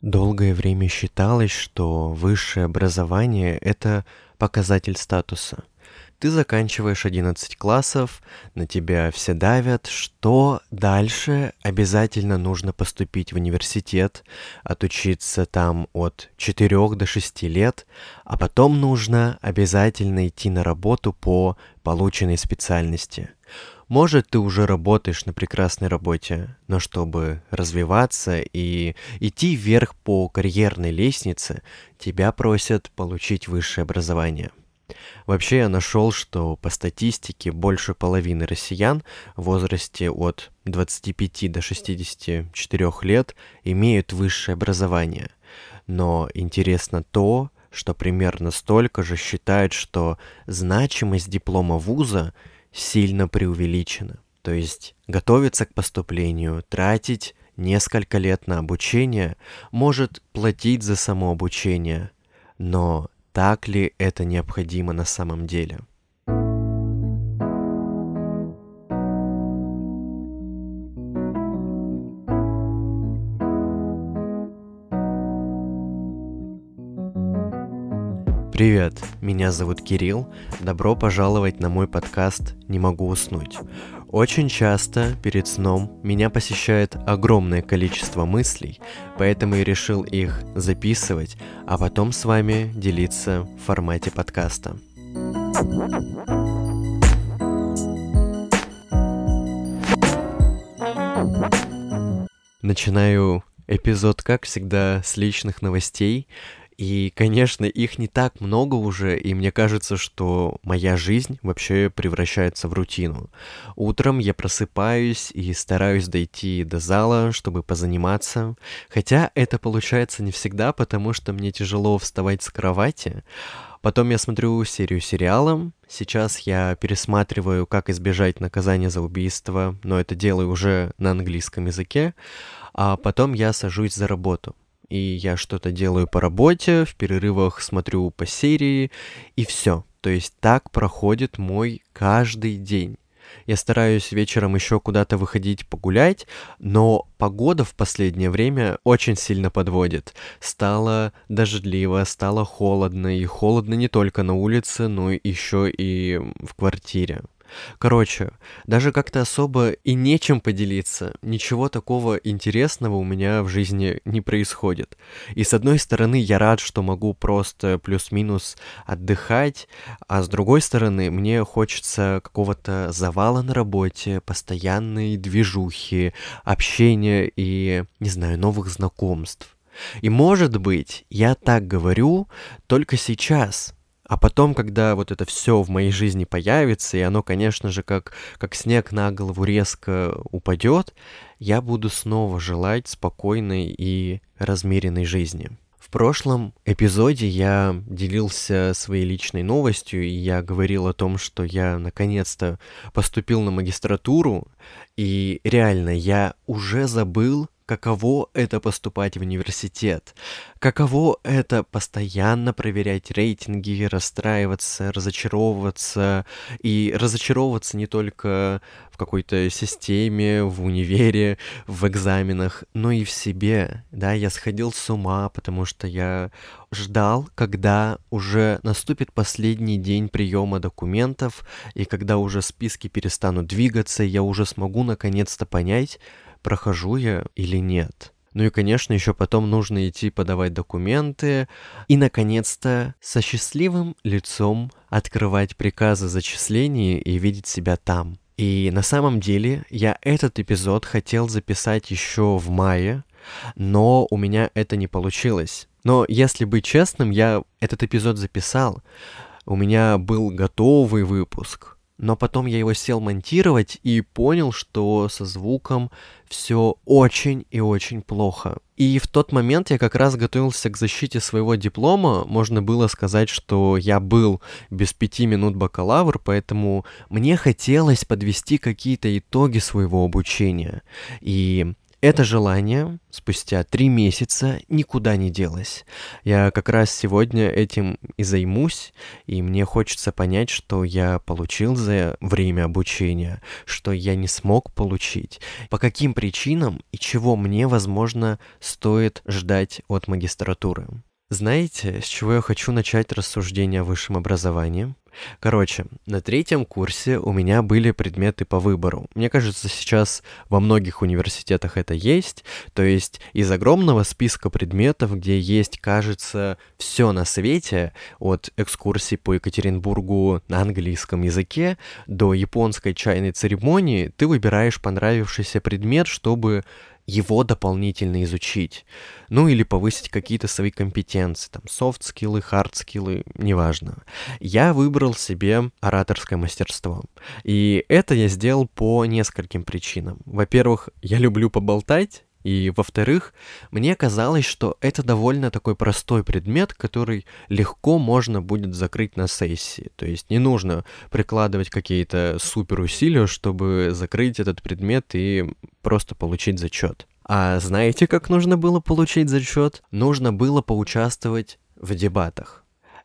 Долгое время считалось, что высшее образование – это показатель статуса. Ты заканчиваешь 11 классов, на тебя все давят, что дальше? Обязательно нужно поступить в университет, отучиться там от 4 до 6 лет, а потом нужно обязательно идти на работу по полученной специальности – может, ты уже работаешь на прекрасной работе, но чтобы развиваться и идти вверх по карьерной лестнице, тебя просят получить высшее образование. Вообще я нашел, что по статистике больше половины россиян в возрасте от 25 до 64 лет имеют высшее образование. Но интересно то, что примерно столько же считают, что значимость диплома вуза сильно преувеличено. То есть готовиться к поступлению, тратить несколько лет на обучение, может платить за само обучение, но так ли это необходимо на самом деле? Привет, меня зовут Кирилл. Добро пожаловать на мой подкаст «Не могу уснуть». Очень часто перед сном меня посещает огромное количество мыслей, поэтому я решил их записывать, а потом с вами делиться в формате подкаста. Начинаю эпизод, как всегда, с личных новостей. И, конечно, их не так много уже, и мне кажется, что моя жизнь вообще превращается в рутину. Утром я просыпаюсь и стараюсь дойти до зала, чтобы позаниматься. Хотя это получается не всегда, потому что мне тяжело вставать с кровати. Потом я смотрю серию сериала. Сейчас я пересматриваю, как избежать наказания за убийство, но это делаю уже на английском языке. А потом я сажусь за работу и я что-то делаю по работе, в перерывах смотрю по серии, и все. То есть так проходит мой каждый день. Я стараюсь вечером еще куда-то выходить погулять, но погода в последнее время очень сильно подводит. Стало дождливо, стало холодно, и холодно не только на улице, но еще и в квартире. Короче, даже как-то особо и нечем поделиться. Ничего такого интересного у меня в жизни не происходит. И с одной стороны, я рад, что могу просто плюс-минус отдыхать, а с другой стороны, мне хочется какого-то завала на работе, постоянной движухи, общения и, не знаю, новых знакомств. И может быть, я так говорю только сейчас – а потом, когда вот это все в моей жизни появится, и оно, конечно же, как, как снег на голову резко упадет, я буду снова желать спокойной и размеренной жизни. В прошлом эпизоде я делился своей личной новостью, и я говорил о том, что я наконец-то поступил на магистратуру, и реально я уже забыл, каково это поступать в университет, каково это постоянно проверять рейтинги, расстраиваться, разочаровываться, и разочаровываться не только в какой-то системе, в универе, в экзаменах, но и в себе, да, я сходил с ума, потому что я ждал, когда уже наступит последний день приема документов, и когда уже списки перестанут двигаться, я уже смогу наконец-то понять, прохожу я или нет. Ну и, конечно, еще потом нужно идти подавать документы и, наконец-то, со счастливым лицом открывать приказы зачислений и видеть себя там. И на самом деле я этот эпизод хотел записать еще в мае, но у меня это не получилось. Но если быть честным, я этот эпизод записал, у меня был готовый выпуск, но потом я его сел монтировать и понял, что со звуком все очень и очень плохо. И в тот момент я как раз готовился к защите своего диплома. Можно было сказать, что я был без пяти минут бакалавр, поэтому мне хотелось подвести какие-то итоги своего обучения. И это желание спустя три месяца никуда не делось. Я как раз сегодня этим и займусь, и мне хочется понять, что я получил за время обучения, что я не смог получить, по каким причинам и чего мне, возможно, стоит ждать от магистратуры. Знаете, с чего я хочу начать рассуждение о высшем образовании? Короче, на третьем курсе у меня были предметы по выбору. Мне кажется, сейчас во многих университетах это есть. То есть из огромного списка предметов, где есть, кажется, все на свете, от экскурсий по Екатеринбургу на английском языке до японской чайной церемонии, ты выбираешь понравившийся предмет, чтобы его дополнительно изучить. Ну или повысить какие-то свои компетенции, там, софт-скиллы, хард-скиллы, неважно. Я выбрал себе ораторское мастерство. И это я сделал по нескольким причинам. Во-первых, я люблю поболтать, и, во-вторых, мне казалось, что это довольно такой простой предмет, который легко можно будет закрыть на сессии. То есть не нужно прикладывать какие-то супер усилия, чтобы закрыть этот предмет и просто получить зачет. А знаете, как нужно было получить зачет? Нужно было поучаствовать в дебатах.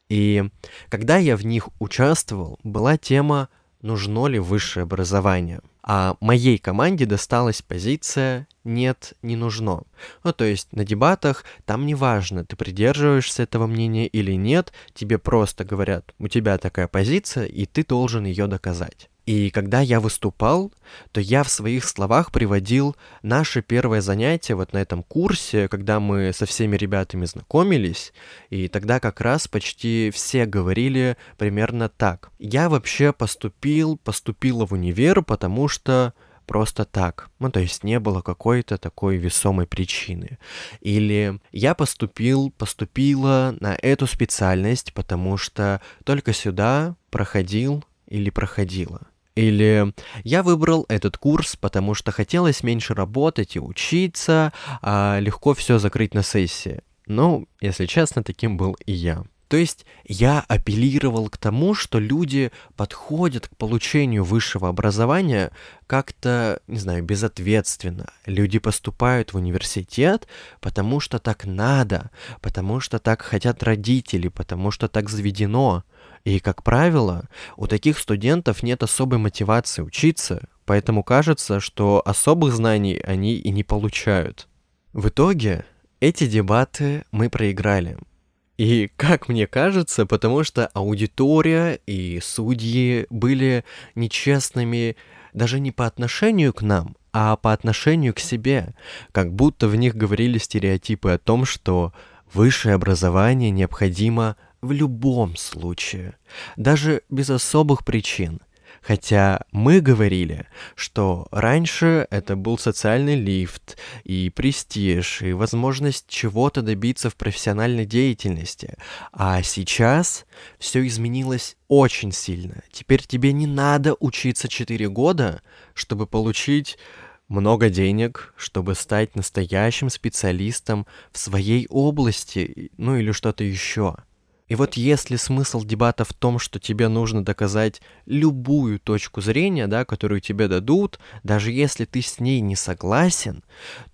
И когда я в них участвовал, была тема нужно ли высшее образование. А моей команде досталась позиция «нет, не нужно». Ну, то есть на дебатах там не важно, ты придерживаешься этого мнения или нет, тебе просто говорят, у тебя такая позиция, и ты должен ее доказать. И когда я выступал, то я в своих словах приводил наше первое занятие вот на этом курсе, когда мы со всеми ребятами знакомились, и тогда как раз почти все говорили примерно так. Я вообще поступил, поступила в универ, потому что просто так. Ну, то есть не было какой-то такой весомой причины. Или я поступил, поступила на эту специальность, потому что только сюда проходил или проходила. Или я выбрал этот курс, потому что хотелось меньше работать и учиться, а легко все закрыть на сессии. Ну, если честно, таким был и я. То есть я апеллировал к тому, что люди подходят к получению высшего образования как-то, не знаю, безответственно. Люди поступают в университет, потому что так надо, потому что так хотят родители, потому что так заведено. И, как правило, у таких студентов нет особой мотивации учиться, поэтому кажется, что особых знаний они и не получают. В итоге эти дебаты мы проиграли. И, как мне кажется, потому что аудитория и судьи были нечестными даже не по отношению к нам, а по отношению к себе, как будто в них говорили стереотипы о том, что высшее образование необходимо в любом случае, даже без особых причин. Хотя мы говорили, что раньше это был социальный лифт и престиж, и возможность чего-то добиться в профессиональной деятельности. А сейчас все изменилось очень сильно. Теперь тебе не надо учиться 4 года, чтобы получить много денег, чтобы стать настоящим специалистом в своей области, ну или что-то еще. И вот если смысл дебата в том, что тебе нужно доказать любую точку зрения, да, которую тебе дадут, даже если ты с ней не согласен,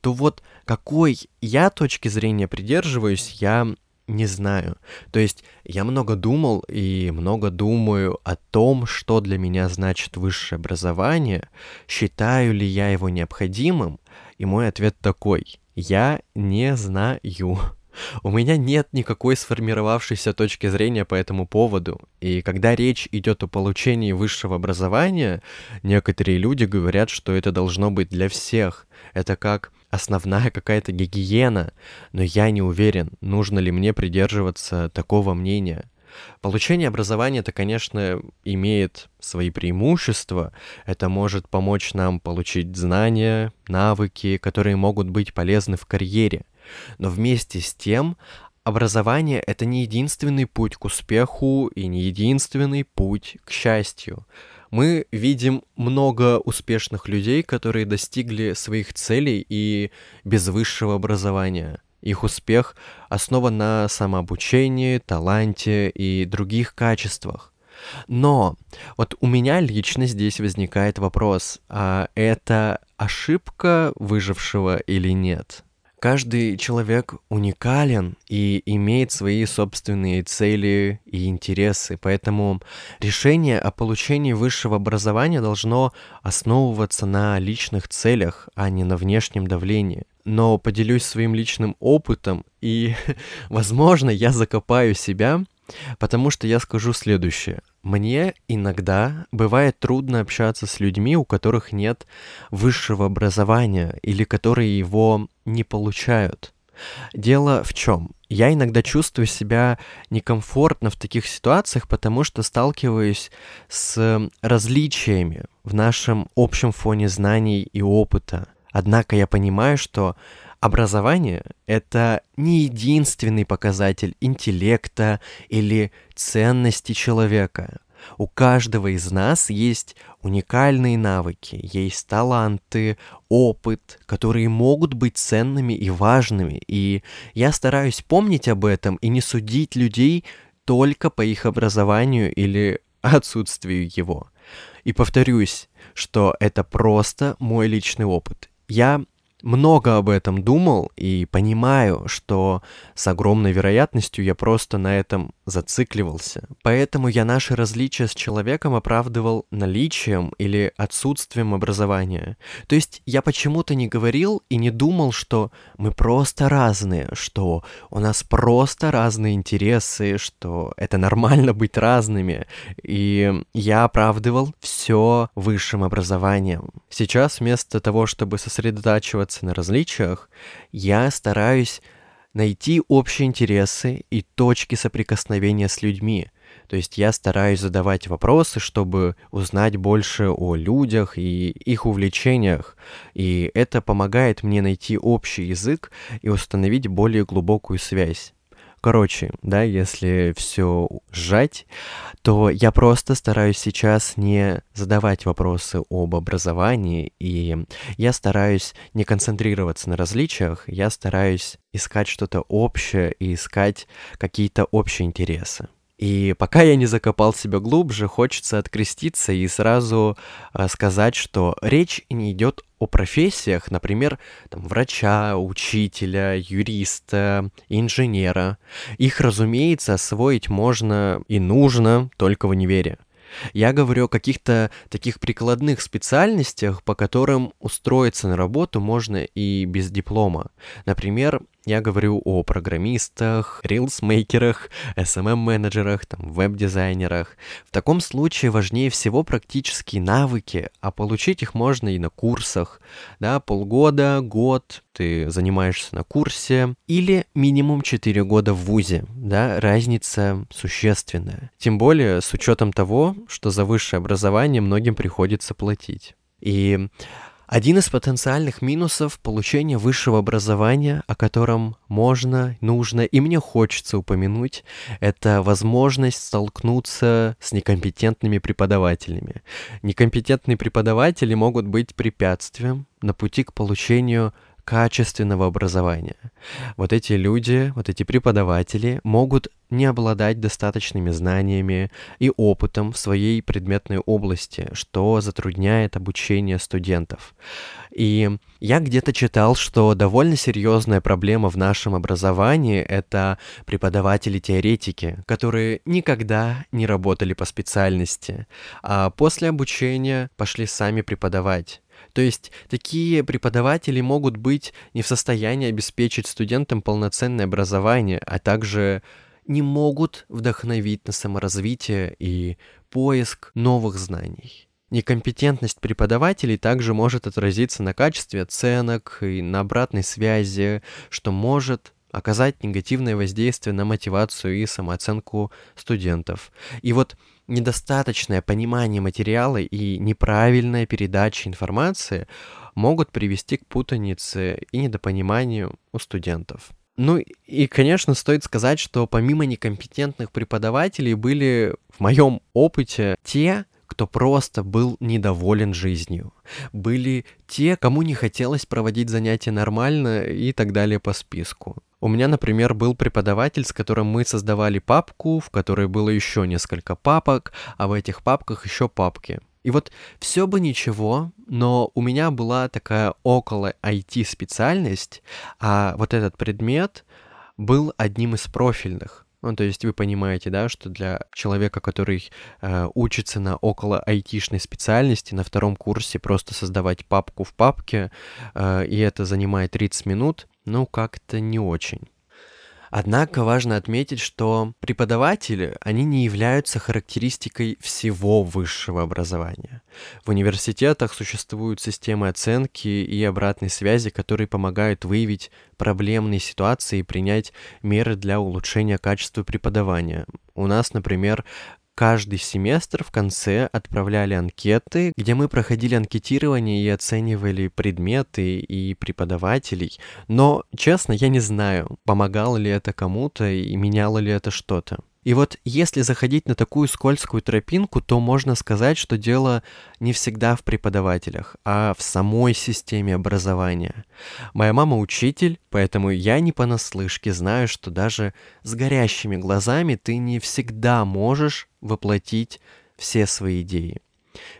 то вот какой я точки зрения придерживаюсь, я не знаю. То есть я много думал и много думаю о том, что для меня значит высшее образование, считаю ли я его необходимым, и мой ответ такой. Я не знаю. У меня нет никакой сформировавшейся точки зрения по этому поводу. И когда речь идет о получении высшего образования, некоторые люди говорят, что это должно быть для всех. Это как основная какая-то гигиена. Но я не уверен, нужно ли мне придерживаться такого мнения. Получение образования, это, конечно, имеет свои преимущества. Это может помочь нам получить знания, навыки, которые могут быть полезны в карьере. Но вместе с тем образование — это не единственный путь к успеху и не единственный путь к счастью. Мы видим много успешных людей, которые достигли своих целей и без высшего образования. Их успех основан на самообучении, таланте и других качествах. Но вот у меня лично здесь возникает вопрос, а это ошибка выжившего или нет. Каждый человек уникален и имеет свои собственные цели и интересы, поэтому решение о получении высшего образования должно основываться на личных целях, а не на внешнем давлении. Но поделюсь своим личным опытом, и, возможно, я закопаю себя, потому что я скажу следующее. Мне иногда бывает трудно общаться с людьми, у которых нет высшего образования или которые его не получают. Дело в чем? Я иногда чувствую себя некомфортно в таких ситуациях, потому что сталкиваюсь с различиями в нашем общем фоне знаний и опыта. Однако я понимаю, что Образование — это не единственный показатель интеллекта или ценности человека. У каждого из нас есть уникальные навыки, есть таланты, опыт, которые могут быть ценными и важными. И я стараюсь помнить об этом и не судить людей только по их образованию или отсутствию его. И повторюсь, что это просто мой личный опыт. Я много об этом думал и понимаю, что с огромной вероятностью я просто на этом зацикливался. Поэтому я наши различия с человеком оправдывал наличием или отсутствием образования. То есть я почему-то не говорил и не думал, что мы просто разные, что у нас просто разные интересы, что это нормально быть разными. И я оправдывал все высшим образованием. Сейчас вместо того, чтобы сосредотачиваться на различиях, я стараюсь найти общие интересы и точки соприкосновения с людьми. То есть я стараюсь задавать вопросы, чтобы узнать больше о людях и их увлечениях. И это помогает мне найти общий язык и установить более глубокую связь. Короче, да, если все сжать, то я просто стараюсь сейчас не задавать вопросы об образовании, и я стараюсь не концентрироваться на различиях, я стараюсь искать что-то общее и искать какие-то общие интересы. И пока я не закопал себя глубже, хочется откреститься и сразу э, сказать, что речь не идет о профессиях, например, там, врача, учителя, юриста, инженера. Их, разумеется, освоить можно и нужно только в универе. Я говорю о каких-то таких прикладных специальностях, по которым устроиться на работу можно и без диплома. Например, я говорю о программистах, рилсмейкерах, SMM-менеджерах, там, веб-дизайнерах. В таком случае важнее всего практические навыки, а получить их можно и на курсах. Да, полгода, год ты занимаешься на курсе, или минимум 4 года в ВУЗе. Да, разница существенная. Тем более с учетом того, что за высшее образование многим приходится платить. И один из потенциальных минусов получения высшего образования, о котором можно, нужно и мне хочется упомянуть, это возможность столкнуться с некомпетентными преподавателями. Некомпетентные преподаватели могут быть препятствием на пути к получению качественного образования. Вот эти люди, вот эти преподаватели могут не обладать достаточными знаниями и опытом в своей предметной области, что затрудняет обучение студентов. И я где-то читал, что довольно серьезная проблема в нашем образовании — это преподаватели-теоретики, которые никогда не работали по специальности, а после обучения пошли сами преподавать. То есть такие преподаватели могут быть не в состоянии обеспечить студентам полноценное образование, а также не могут вдохновить на саморазвитие и поиск новых знаний. Некомпетентность преподавателей также может отразиться на качестве оценок и на обратной связи, что может оказать негативное воздействие на мотивацию и самооценку студентов. И вот недостаточное понимание материала и неправильная передача информации могут привести к путанице и недопониманию у студентов. Ну и, конечно, стоит сказать, что помимо некомпетентных преподавателей были в моем опыте те, кто просто был недоволен жизнью. Были те, кому не хотелось проводить занятия нормально и так далее по списку. У меня, например, был преподаватель, с которым мы создавали папку, в которой было еще несколько папок, а в этих папках еще папки. И вот все бы ничего, но у меня была такая около IT-специальность, а вот этот предмет был одним из профильных. Ну, то есть вы понимаете, да, что для человека, который э, учится на около айтишной специальности, на втором курсе просто создавать папку в папке, э, и это занимает 30 минут, ну, как-то не очень. Однако важно отметить, что преподаватели, они не являются характеристикой всего высшего образования. В университетах существуют системы оценки и обратной связи, которые помогают выявить проблемные ситуации и принять меры для улучшения качества преподавания. У нас, например, каждый семестр в конце отправляли анкеты, где мы проходили анкетирование и оценивали предметы и преподавателей. Но, честно, я не знаю, помогало ли это кому-то и меняло ли это что-то. И вот если заходить на такую скользкую тропинку, то можно сказать, что дело не всегда в преподавателях, а в самой системе образования. Моя мама учитель, поэтому я не понаслышке знаю, что даже с горящими глазами ты не всегда можешь воплотить все свои идеи.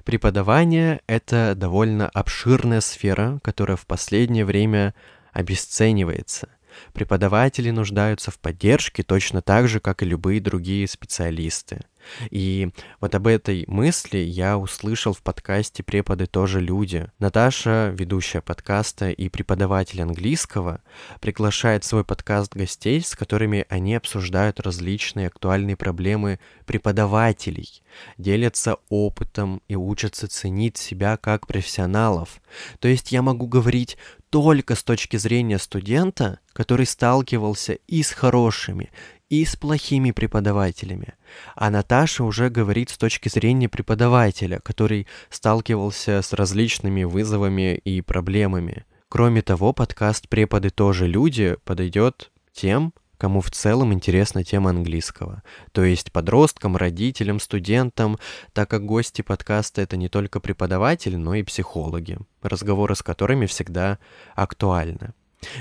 Преподавание — это довольно обширная сфера, которая в последнее время обесценивается — Преподаватели нуждаются в поддержке точно так же, как и любые другие специалисты. И вот об этой мысли я услышал в подкасте «Преподы тоже люди». Наташа, ведущая подкаста и преподаватель английского, приглашает в свой подкаст гостей, с которыми они обсуждают различные актуальные проблемы преподавателей, делятся опытом и учатся ценить себя как профессионалов. То есть я могу говорить только с точки зрения студента, который сталкивался и с хорошими, и с плохими преподавателями. А Наташа уже говорит с точки зрения преподавателя, который сталкивался с различными вызовами и проблемами. Кроме того, подкаст «Преподы тоже люди» подойдет тем, кому в целом интересна тема английского. То есть подросткам, родителям, студентам, так как гости подкаста это не только преподаватели, но и психологи, разговоры с которыми всегда актуальны.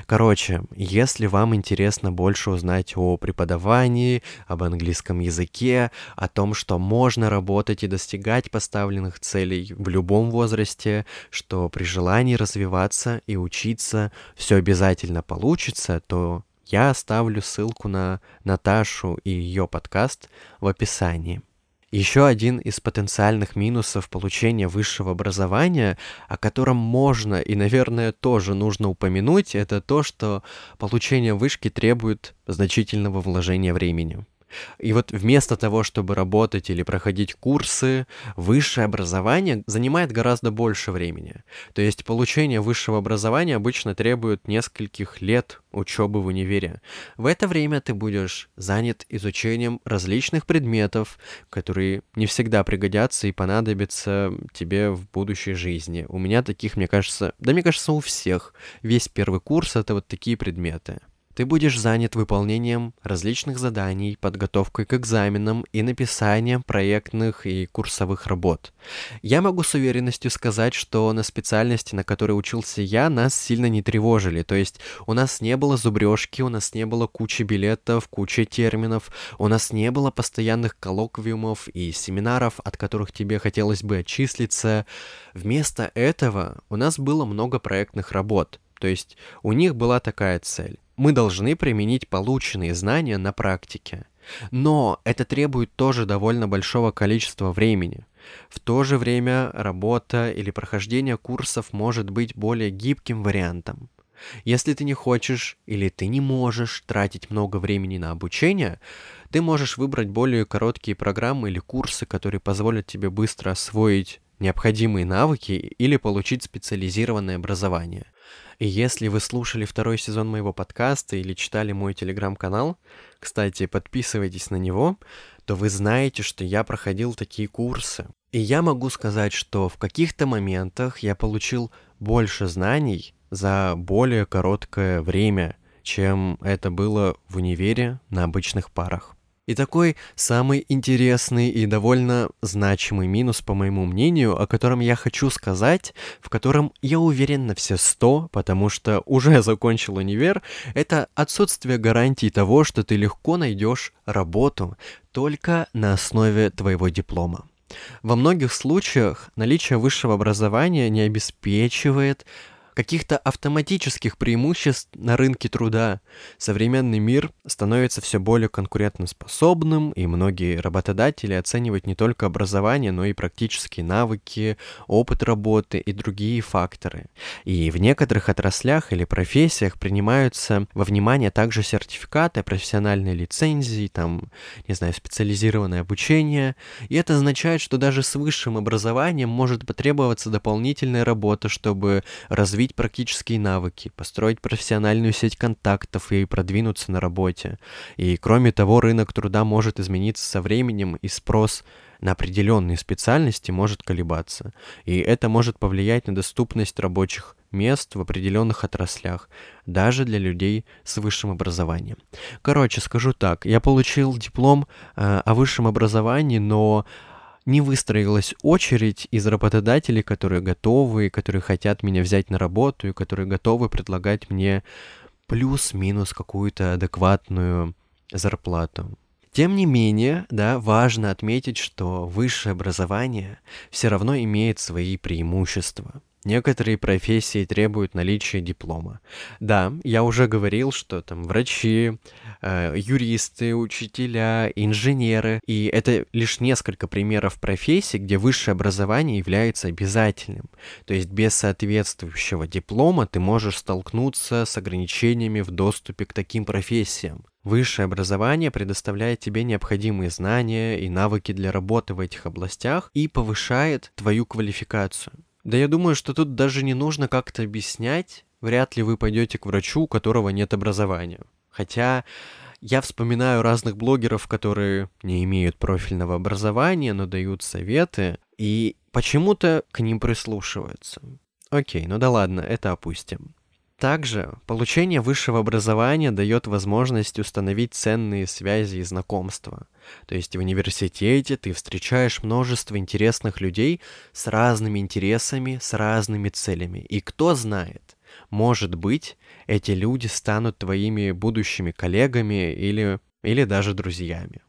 Короче, если вам интересно больше узнать о преподавании, об английском языке, о том, что можно работать и достигать поставленных целей в любом возрасте, что при желании развиваться и учиться все обязательно получится, то я оставлю ссылку на Наташу и ее подкаст в описании. Еще один из потенциальных минусов получения высшего образования, о котором можно и, наверное, тоже нужно упомянуть, это то, что получение вышки требует значительного вложения времени. И вот вместо того, чтобы работать или проходить курсы, высшее образование занимает гораздо больше времени. То есть получение высшего образования обычно требует нескольких лет учебы в универе. В это время ты будешь занят изучением различных предметов, которые не всегда пригодятся и понадобятся тебе в будущей жизни. У меня таких, мне кажется, да мне кажется, у всех. Весь первый курс это вот такие предметы. Ты будешь занят выполнением различных заданий, подготовкой к экзаменам и написанием проектных и курсовых работ. Я могу с уверенностью сказать, что на специальности, на которой учился я, нас сильно не тревожили. То есть у нас не было зубрежки, у нас не было кучи билетов, кучи терминов, у нас не было постоянных коллоквиумов и семинаров, от которых тебе хотелось бы отчислиться. Вместо этого у нас было много проектных работ. То есть у них была такая цель мы должны применить полученные знания на практике. Но это требует тоже довольно большого количества времени. В то же время работа или прохождение курсов может быть более гибким вариантом. Если ты не хочешь или ты не можешь тратить много времени на обучение, ты можешь выбрать более короткие программы или курсы, которые позволят тебе быстро освоить необходимые навыки или получить специализированное образование – и если вы слушали второй сезон моего подкаста или читали мой телеграм-канал, кстати, подписывайтесь на него, то вы знаете, что я проходил такие курсы. И я могу сказать, что в каких-то моментах я получил больше знаний за более короткое время, чем это было в универе на обычных парах. И такой самый интересный и довольно значимый минус, по моему мнению, о котором я хочу сказать, в котором я уверен на все сто, потому что уже закончил универ, это отсутствие гарантии того, что ты легко найдешь работу только на основе твоего диплома. Во многих случаях наличие высшего образования не обеспечивает каких-то автоматических преимуществ на рынке труда. Современный мир становится все более конкурентоспособным, и многие работодатели оценивают не только образование, но и практические навыки, опыт работы и другие факторы. И в некоторых отраслях или профессиях принимаются во внимание также сертификаты, профессиональные лицензии, там, не знаю, специализированное обучение. И это означает, что даже с высшим образованием может потребоваться дополнительная работа, чтобы развить развить практические навыки, построить профессиональную сеть контактов и продвинуться на работе. И кроме того, рынок труда может измениться со временем, и спрос на определенные специальности может колебаться. И это может повлиять на доступность рабочих мест в определенных отраслях, даже для людей с высшим образованием. Короче, скажу так, я получил диплом э, о высшем образовании, но не выстроилась очередь из работодателей, которые готовы, которые хотят меня взять на работу и которые готовы предлагать мне плюс-минус какую-то адекватную зарплату. Тем не менее, да, важно отметить, что высшее образование все равно имеет свои преимущества. Некоторые профессии требуют наличия диплома. Да, я уже говорил, что там врачи, э, юристы, учителя, инженеры. И это лишь несколько примеров профессий, где высшее образование является обязательным. То есть без соответствующего диплома ты можешь столкнуться с ограничениями в доступе к таким профессиям. Высшее образование предоставляет тебе необходимые знания и навыки для работы в этих областях и повышает твою квалификацию. Да я думаю, что тут даже не нужно как-то объяснять. Вряд ли вы пойдете к врачу, у которого нет образования. Хотя я вспоминаю разных блогеров, которые не имеют профильного образования, но дают советы, и почему-то к ним прислушиваются. Окей, ну да ладно, это опустим. Также получение высшего образования дает возможность установить ценные связи и знакомства. То есть в университете ты встречаешь множество интересных людей с разными интересами, с разными целями. И кто знает, может быть, эти люди станут твоими будущими коллегами или, или даже друзьями.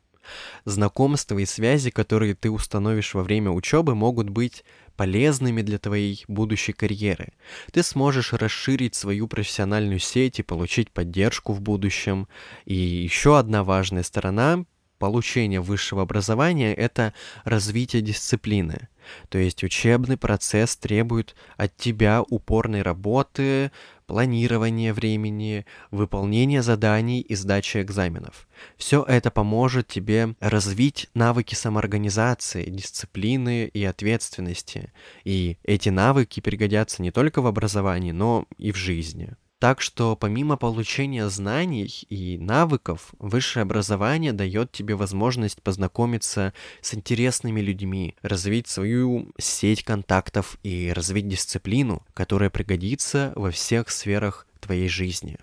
Знакомства и связи, которые ты установишь во время учебы, могут быть полезными для твоей будущей карьеры. Ты сможешь расширить свою профессиональную сеть и получить поддержку в будущем. И еще одна важная сторона получения высшего образования – это развитие дисциплины. То есть учебный процесс требует от тебя упорной работы, планирования времени, выполнения заданий и сдачи экзаменов. Все это поможет тебе развить навыки самоорганизации, дисциплины и ответственности. И эти навыки пригодятся не только в образовании, но и в жизни. Так что помимо получения знаний и навыков, высшее образование дает тебе возможность познакомиться с интересными людьми, развить свою сеть контактов и развить дисциплину, которая пригодится во всех сферах твоей жизни.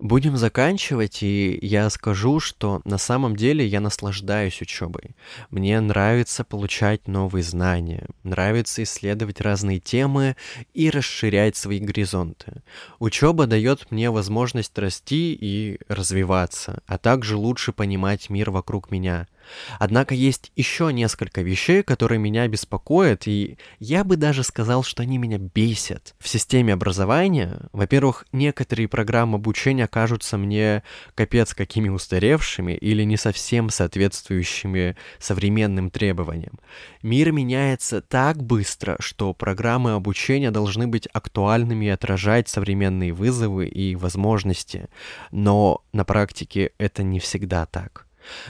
Будем заканчивать, и я скажу, что на самом деле я наслаждаюсь учебой. Мне нравится получать новые знания, нравится исследовать разные темы и расширять свои горизонты. Учеба дает мне возможность расти и развиваться, а также лучше понимать мир вокруг меня – Однако есть еще несколько вещей, которые меня беспокоят, и я бы даже сказал, что они меня бесят. В системе образования, во-первых, некоторые программы обучения кажутся мне капец какими устаревшими или не совсем соответствующими современным требованиям. Мир меняется так быстро, что программы обучения должны быть актуальными и отражать современные вызовы и возможности, но на практике это не всегда так.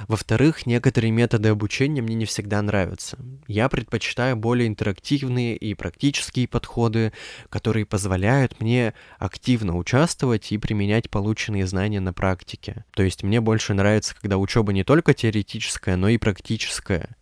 Во-вторых, некоторые методы обучения мне не всегда нравятся. Я предпочитаю более интерактивные и практические подходы, которые позволяют мне активно участвовать и применять полученные знания на практике. То есть мне больше нравится, когда учеба не только теоретическая, но и практическая.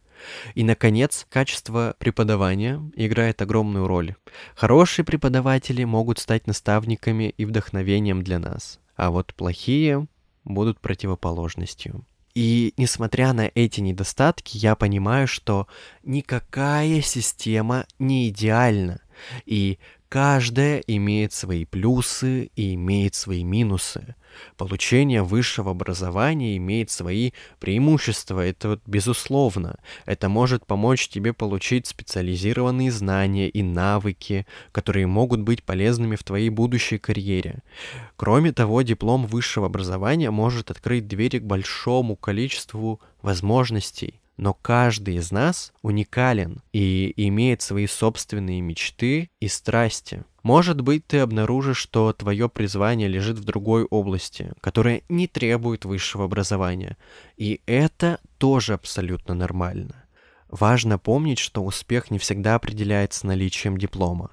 И, наконец, качество преподавания играет огромную роль. Хорошие преподаватели могут стать наставниками и вдохновением для нас, а вот плохие будут противоположностью. И несмотря на эти недостатки, я понимаю, что никакая система не идеальна. И каждая имеет свои плюсы и имеет свои минусы. Получение высшего образования имеет свои преимущества, это вот безусловно. Это может помочь тебе получить специализированные знания и навыки, которые могут быть полезными в твоей будущей карьере. Кроме того, диплом высшего образования может открыть двери к большому количеству возможностей. Но каждый из нас уникален и имеет свои собственные мечты и страсти. Может быть, ты обнаружишь, что твое призвание лежит в другой области, которая не требует высшего образования. И это тоже абсолютно нормально. Важно помнить, что успех не всегда определяется наличием диплома.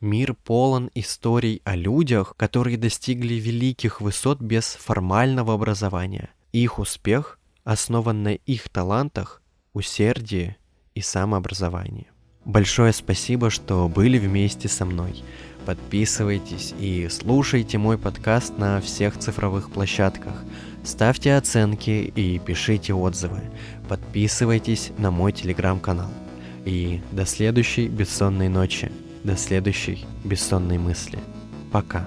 Мир полон историй о людях, которые достигли великих высот без формального образования. Их успех основан на их талантах усердие и самообразование. Большое спасибо, что были вместе со мной. Подписывайтесь и слушайте мой подкаст на всех цифровых площадках. Ставьте оценки и пишите отзывы. Подписывайтесь на мой телеграм-канал. И до следующей бессонной ночи. До следующей бессонной мысли. Пока.